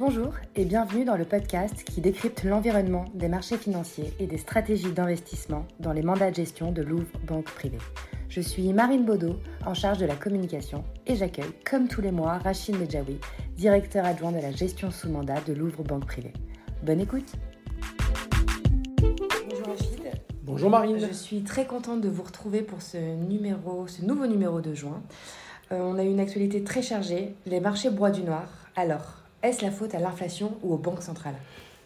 Bonjour et bienvenue dans le podcast qui décrypte l'environnement des marchés financiers et des stratégies d'investissement dans les mandats de gestion de Louvre Banque Privée. Je suis Marine Baudot, en charge de la communication, et j'accueille, comme tous les mois, Rachid Medjaoui, directeur adjoint de la gestion sous mandat de Louvre Banque Privée. Bonne écoute Bonjour Rachid. Bonjour Marine. Je suis très contente de vous retrouver pour ce, numéro, ce nouveau numéro de juin. Euh, on a une actualité très chargée, les marchés broient du noir. Alors, est-ce la faute à l'inflation ou aux banques centrales?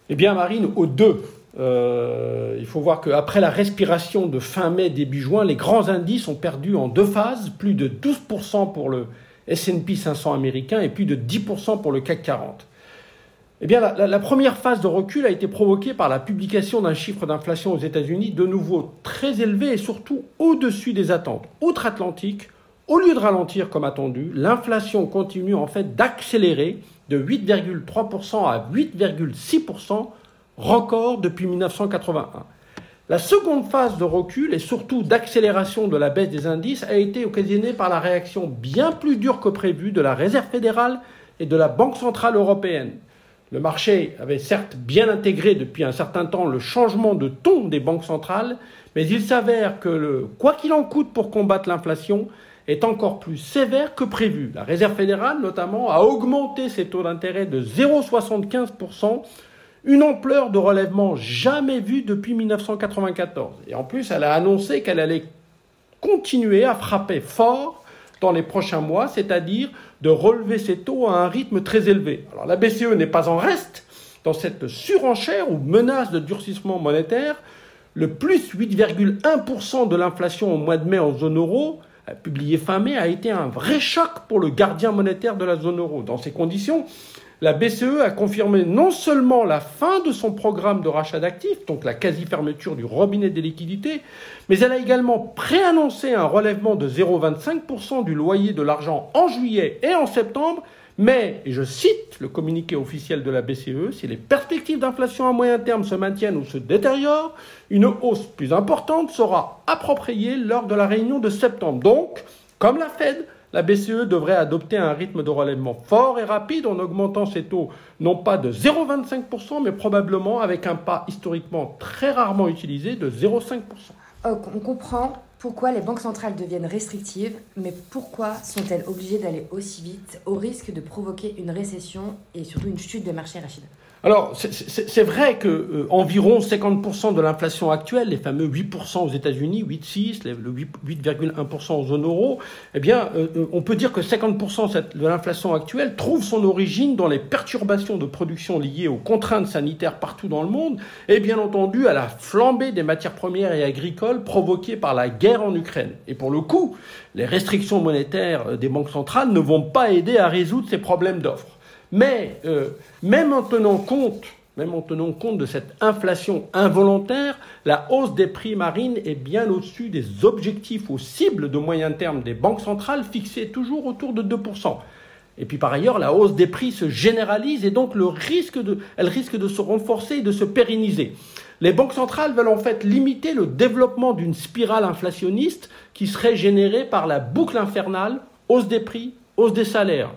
Eh bien, Marine, aux deux. Euh, il faut voir qu'après la respiration de fin mai, début juin, les grands indices ont perdu en deux phases, plus de 12% pour le SP 500 américain et plus de 10% pour le CAC 40. Eh bien, la, la, première phase de recul a été provoquée par la publication d'un chiffre d'inflation aux États-Unis de nouveau très élevé et surtout au-dessus des attentes. Outre-Atlantique, au lieu de ralentir comme attendu, l'inflation continue en fait d'accélérer de 8,3% à 8,6%, record depuis 1981. La seconde phase de recul et surtout d'accélération de la baisse des indices a été occasionnée par la réaction bien plus dure que prévu de la Réserve fédérale et de la Banque centrale européenne. Le marché avait certes bien intégré depuis un certain temps le changement de ton des banques centrales, mais il s'avère que le quoi qu'il en coûte pour combattre l'inflation est encore plus sévère que prévu. La Réserve fédérale, notamment, a augmenté ses taux d'intérêt de 0,75%, une ampleur de relèvement jamais vue depuis 1994. Et en plus, elle a annoncé qu'elle allait continuer à frapper fort dans les prochains mois, c'est-à-dire de relever ses taux à un rythme très élevé. Alors la BCE n'est pas en reste dans cette surenchère ou menace de durcissement monétaire. Le plus 8,1% de l'inflation au mois de mai en zone euro publié fin mai, a été un vrai choc pour le gardien monétaire de la zone euro. Dans ces conditions, la BCE a confirmé non seulement la fin de son programme de rachat d'actifs, donc la quasi-fermeture du robinet des liquidités, mais elle a également préannoncé un relèvement de 0,25% du loyer de l'argent en juillet et en septembre, mais, et je cite le communiqué officiel de la BCE, si les perspectives d'inflation à moyen terme se maintiennent ou se détériorent, une hausse plus importante sera appropriée lors de la réunion de septembre. Donc, comme la Fed, la BCE devrait adopter un rythme de relèvement fort et rapide en augmentant ses taux non pas de 0,25%, mais probablement avec un pas historiquement très rarement utilisé de 0,5%. on comprend pourquoi les banques centrales deviennent restrictives, mais pourquoi sont-elles obligées d'aller aussi vite au risque de provoquer une récession et surtout une chute des marchés rapides alors, c'est vrai que euh, environ 50% de l'inflation actuelle, les fameux 8% aux États-Unis, 8,6, le 8,1% en zone euro, eh bien, euh, euh, on peut dire que 50% de l'inflation actuelle trouve son origine dans les perturbations de production liées aux contraintes sanitaires partout dans le monde, et bien entendu à la flambée des matières premières et agricoles provoquée par la guerre en Ukraine. Et pour le coup, les restrictions monétaires des banques centrales ne vont pas aider à résoudre ces problèmes d'offres. Mais euh, même en tenant compte de cette inflation involontaire, la hausse des prix marines est bien au-dessus des objectifs ou cibles de moyen terme des banques centrales fixés toujours autour de 2%. Et puis par ailleurs, la hausse des prix se généralise et donc le risque elle risque de se renforcer et de se pérenniser. Les banques centrales veulent en fait limiter le développement d'une spirale inflationniste qui serait générée par la boucle infernale, hausse des prix, hausse des salaires.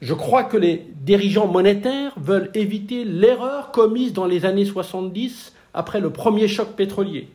Je crois que les dirigeants monétaires veulent éviter l'erreur commise dans les années 70 après le premier choc pétrolier.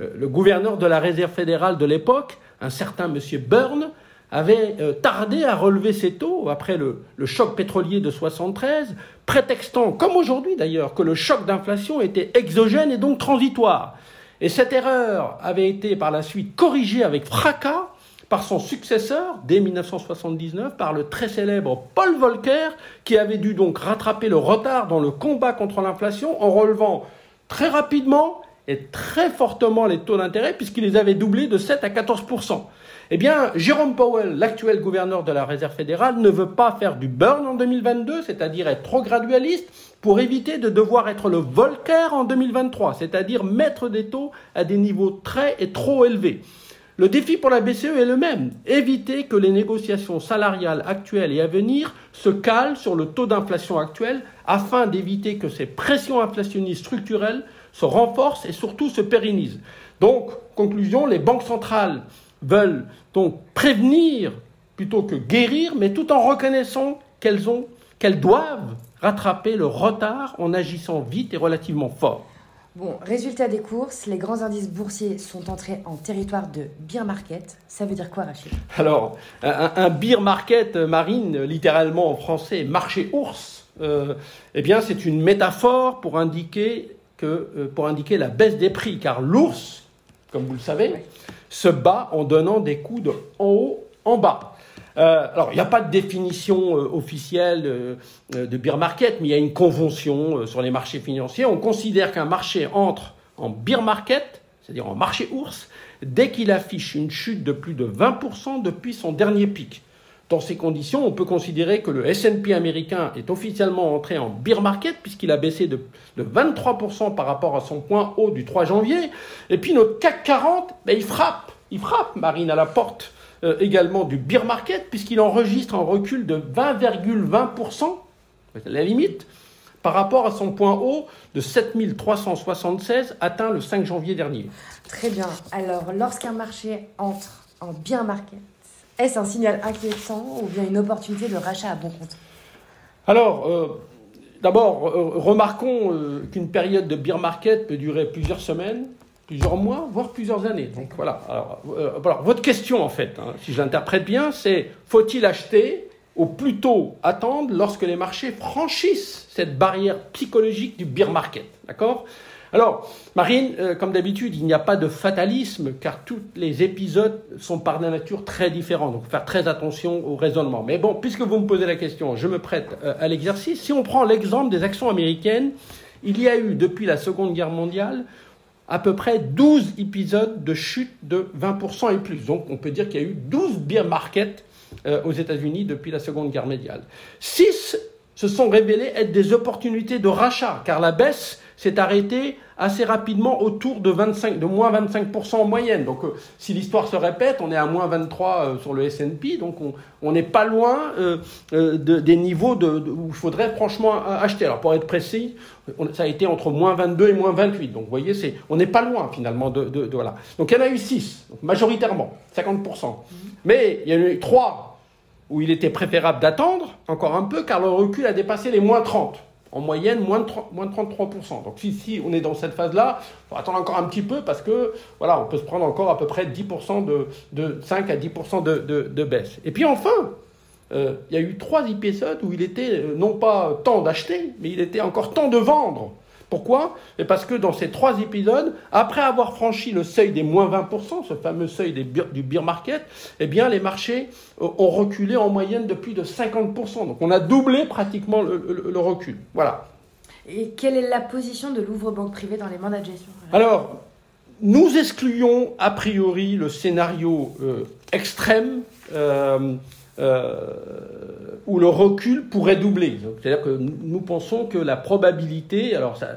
Euh, le gouverneur de la Réserve fédérale de l'époque, un certain M. Byrne, avait euh, tardé à relever ses taux après le, le choc pétrolier de 73, prétextant, comme aujourd'hui d'ailleurs, que le choc d'inflation était exogène et donc transitoire. Et cette erreur avait été par la suite corrigée avec fracas par son successeur dès 1979, par le très célèbre Paul Volcker, qui avait dû donc rattraper le retard dans le combat contre l'inflation en relevant très rapidement et très fortement les taux d'intérêt, puisqu'il les avait doublés de 7 à 14% eh bien, Jérôme Powell, l'actuel gouverneur de la Réserve fédérale, ne veut pas faire du burn en 2022, c'est-à-dire être trop gradualiste, pour éviter de devoir être le Volcker en 2023, c'est-à-dire mettre des taux à des niveaux très et trop élevés. Le défi pour la BCE est le même, éviter que les négociations salariales actuelles et à venir se calent sur le taux d'inflation actuel afin d'éviter que ces pressions inflationnistes structurelles se renforcent et surtout se pérennisent. Donc, conclusion, les banques centrales veulent donc prévenir plutôt que guérir, mais tout en reconnaissant qu'elles ont qu'elles doivent rattraper le retard en agissant vite et relativement fort. Bon, résultat des courses, les grands indices boursiers sont entrés en territoire de beer market. Ça veut dire quoi, Rachid? Alors, un, beer market euh, marine, littéralement en français, marché ours, euh, eh bien, c'est une métaphore pour indiquer, que, euh, pour indiquer la baisse des prix, car l'ours, comme vous le savez, se bat en donnant des coups de en haut en bas. Euh, alors, il n'y a pas de définition euh, officielle euh, de beer market, mais il y a une convention sur les marchés financiers. On considère qu'un marché entre en beer market, c'est-à-dire en marché ours, dès qu'il affiche une chute de plus de 20% depuis son dernier pic. Dans ces conditions, on peut considérer que le S&P américain est officiellement entré en beer market puisqu'il a baissé de, 23% par rapport à son point haut du 3 janvier. Et puis notre CAC 40, ben, il frappe, il frappe Marine à la porte euh, également du beer market, puisqu'il enregistre un recul de 20,20%, la limite, par rapport à son point haut de 7376 atteint le 5 janvier dernier. Très bien. Alors, lorsqu'un marché entre en beer market, est-ce un signal inquiétant ou bien une opportunité de rachat à bon compte? Alors, euh, d'abord, euh, remarquons qu'une période de beer market peut durer plusieurs semaines, plusieurs mois, voire plusieurs années. Donc voilà. Euh, alors, votre question, en fait, hein, si je l'interprète bien, c'est faut-il acheter ou plutôt attendre lorsque les marchés franchissent cette barrière psychologique du beer market? D'accord? Alors, Marine, euh, comme d'habitude, il n'y a pas de fatalisme, car tous les épisodes sont par nature très différents. Donc, faire très attention au raisonnement. Mais bon, puisque vous me posez la question, je me prête euh, à l'exercice. Si on prend l'exemple des actions américaines, il y a eu, depuis la Seconde Guerre mondiale, à peu près 12 épisodes de chute de 20% et plus. Donc on peut dire qu'il y a eu 12 beer markets euh, aux États-Unis depuis la Seconde Guerre mondiale. 6 se sont révélés être des opportunités de rachat, car la baisse s'est arrêtée assez rapidement autour de, 25, de moins 25% en moyenne. Donc euh, si l'histoire se répète, on est à moins 23 euh, sur le S&P, donc on n'est pas loin euh, des niveaux de, où il faudrait franchement acheter. Alors pour être précis, ça a été entre moins 22 et moins 28. Donc vous voyez, c'est, on n'est pas loin finalement de, de, voilà. Donc il y en a eu 6, majoritairement, 50%. Mais il y en a eu 3 où il était préférable d'attendre encore un peu, car le recul a dépassé les moins 30 en moyenne moins de, moins de 33%. Donc si, on est dans cette phase-là, il faut attendre encore un petit peu parce que voilà, on peut se prendre encore à peu près 10% de, de 5 à 10% de, de, baisse. Et puis enfin, euh, il y a eu trois épisodes où il était euh, non pas temps d'acheter, mais il était encore temps de vendre. Pourquoi? Parce que dans ces trois épisodes, après avoir franchi le seuil des moins 20%, ce fameux seuil des du beer market, eh bien les marchés euh, ont reculé en moyenne de plus de 50%. Donc on a doublé pratiquement le, recul. Voilà. Et quelle est la position de Louvre-Banque Privée dans les mandats de gestion? Alors, nous excluons a priori le scénario euh, extrême. Euh, où le recul pourrait doubler. C'est-à-dire que nous pensons que la probabilité, alors ça,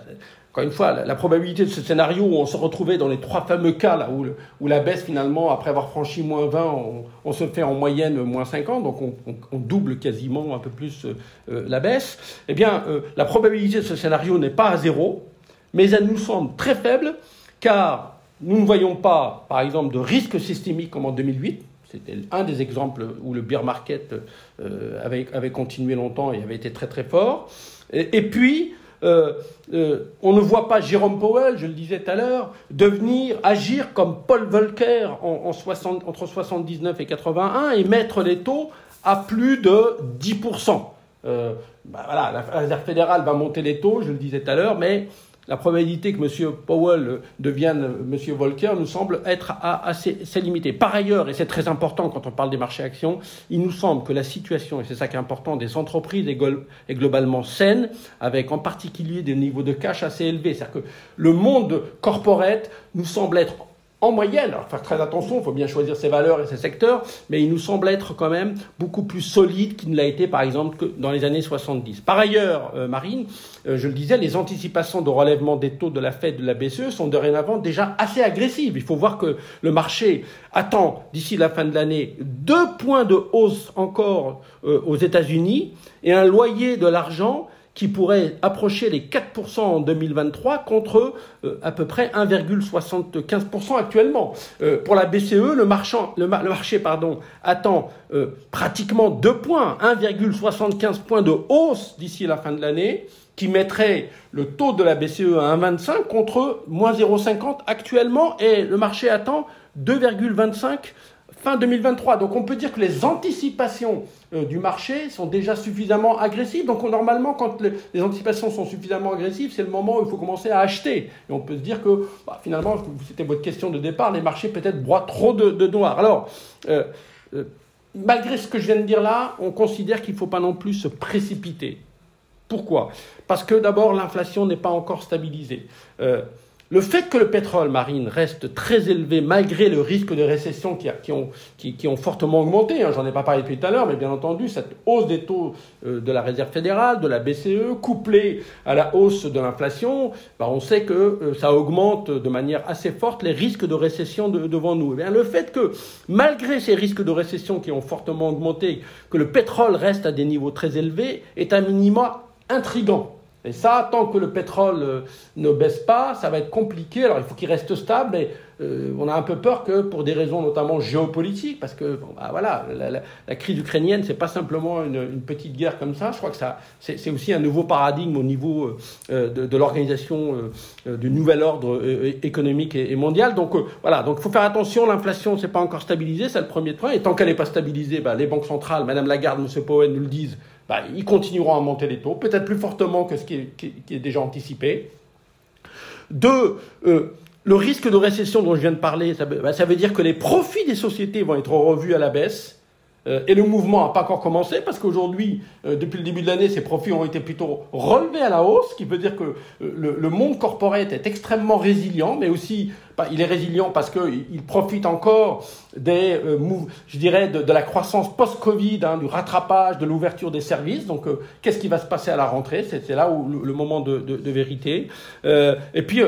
encore une fois, la, probabilité de ce scénario où on se retrouvait dans les trois fameux cas là où, où la baisse finalement, après avoir franchi moins 20, on, se fait en moyenne moins 50, donc on, double quasiment un peu plus euh, la baisse, eh bien euh, la probabilité de ce scénario n'est pas à zéro, mais elle nous semble très faible car nous ne voyons pas, par exemple, de risque systémique comme en 2008, c'était un des exemples où le beer market euh, avait, continué longtemps et avait été très très fort. Et, puis, euh, euh, on ne voit pas Jérôme Powell, je le disais tout à l'heure, devenir, agir comme Paul Volcker en, 60, entre 79 et 81 et mettre les taux à plus de 10%. Bah voilà, la Réserve fédérale va monter les taux, je le disais tout à l'heure, mais la probabilité que M. Powell devienne M. Volcker nous semble être assez, limitée. Par ailleurs, et c'est très important quand on parle des marchés actions, il nous semble que la situation, et c'est ça qui est important, des entreprises est globalement saine, avec en particulier des niveaux de cash assez élevés. C'est-à-dire que le monde corporate nous semble être en moyenne, alors faire très attention, il faut bien choisir ses valeurs et ses secteurs, mais il nous semble être quand même beaucoup plus solide qu'il ne l'a été par exemple dans les années 70. Par ailleurs, euh, Marine, euh, je le disais, les anticipations de relèvement des taux de la Fed de la BCE sont dorénavant déjà assez agressives. Il faut voir que le marché attend d'ici la fin de l'année deux points de hausse encore euh, aux États-Unis et un loyer de l'argent qui pourrait approcher les 4% en 2023 contre euh, à peu près 1,75% actuellement. Euh, pour la BCE, le, marchand, le, marché pardon, attend euh, pratiquement 2 points, 1,75 points de hausse d'ici la fin de l'année, qui mettrait le taux de la BCE à 1,25 contre moins 0,50 actuellement, et le marché attend 2,25 fin 2023. Donc on peut dire que les anticipations euh, du marché sont déjà suffisamment agressives. Donc normalement, quand les, anticipations sont suffisamment agressives, c'est le moment où il faut commencer à acheter. Et on peut se dire que bah, finalement, c'était votre question de départ, les marchés peut-être broient trop de, noir. Alors, euh, euh, malgré ce que je viens de dire là, on considère qu'il ne faut pas non plus se précipiter. Pourquoi? Parce que d'abord, l'inflation n'est pas encore stabilisée. Le fait que le pétrole marine reste très élevé malgré le risque de récession qui, ont, qui, ont, fortement augmenté, hein, j'en ai pas parlé depuis tout à l'heure, mais bien entendu, cette hausse des taux euh, de la Réserve fédérale, de la BCE, couplée à la hausse de l'inflation, bah, on sait que euh, ça augmente de manière assez forte les risques de récession devant nous. Eh le fait que, malgré ces risques de récession qui ont fortement augmenté, que le pétrole reste à des niveaux très élevés, est un minima intrigant. Et ça, tant que le pétrole euh, ne baisse pas, ça va être compliqué. Alors il faut qu'il reste stable. Et euh, on a un peu peur que, pour des raisons notamment géopolitiques, parce que bah, voilà, la, crise ukrainienne, c'est pas simplement une, petite guerre comme ça. Je crois que ça, c'est aussi un nouveau paradigme au niveau euh, de, l'organisation du nouvel ordre économique et, mondial. Donc voilà, donc il faut faire attention. L'inflation, c'est pas encore stabilisé, c'est le premier point. Et tant qu'elle n'est pas stabilisée, bah, les banques centrales, Madame Lagarde, M. Powell nous le disent bah, ils continueront à monter les taux, peut-être plus fortement que ce qui est, déjà anticipé. Deux, euh, le risque de récession dont je viens de parler, bah, ça, veut dire que les profits des sociétés vont être revus à la baisse. Euh, et le mouvement n'a pas encore commencé parce qu'aujourd'hui, euh, depuis le début de l'année, ces profits ont été plutôt relevés à la hausse, ce qui veut dire que le, monde corporate est extrêmement résilient, mais aussi il est résilient parce qu'il profite encore des, euh, je dirais, de, la croissance post-Covid, hein, du rattrapage, de l'ouverture des services. Donc, euh, qu'est-ce qui va se passer à la rentrée? C'est là où le, moment de, vérité. Euh, et puis,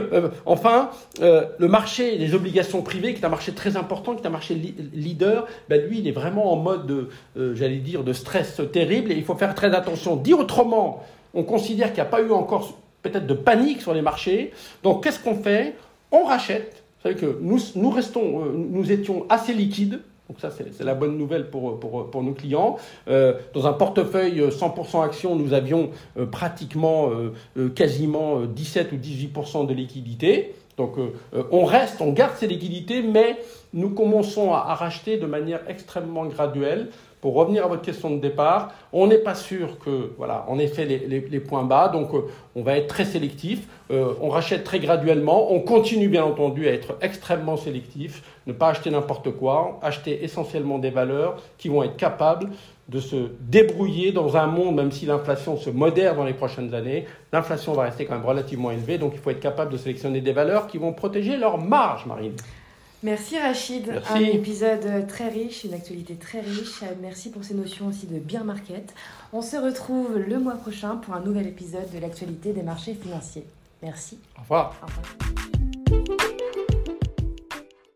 enfin, le marché des obligations privées, qui est un marché très important, qui est un marché leader, ben, lui, il est vraiment en mode, j'allais dire, de stress terrible. Et il faut faire très attention. Dit autrement, on considère qu'il n'y a pas eu encore peut-être de panique sur les marchés. Donc, qu'est-ce qu'on fait? On rachète vous savez que nous, restons, euh, nous étions assez liquides, donc ça c'est la bonne nouvelle pour, nos clients. Euh, dans un portefeuille 100% actions, nous avions euh, pratiquement quasiment 17 ou 18% de liquidité. Donc on reste, on garde ces liquidités, mais nous commençons à racheter de manière extrêmement graduelle pour revenir à votre question de départ, on n'est pas sûr que, voilà, en effet, les, points bas, donc euh, on va être très sélectif, euh, on rachète très graduellement, on continue bien entendu à être extrêmement sélectif, ne pas acheter n'importe quoi, acheter essentiellement des valeurs qui vont être capables de se débrouiller dans un monde, même si l'inflation se modère dans les prochaines années, l'inflation va rester quand même relativement élevée, donc il faut être capable de sélectionner des valeurs qui vont protéger leur marge, Marine. Merci Rachid, un épisode très riche, une actualité très riche. Merci pour ces notions aussi de bien market. On se retrouve le mois prochain pour un nouvel épisode de l'actualité des marchés financiers. Merci. Au revoir. Au revoir.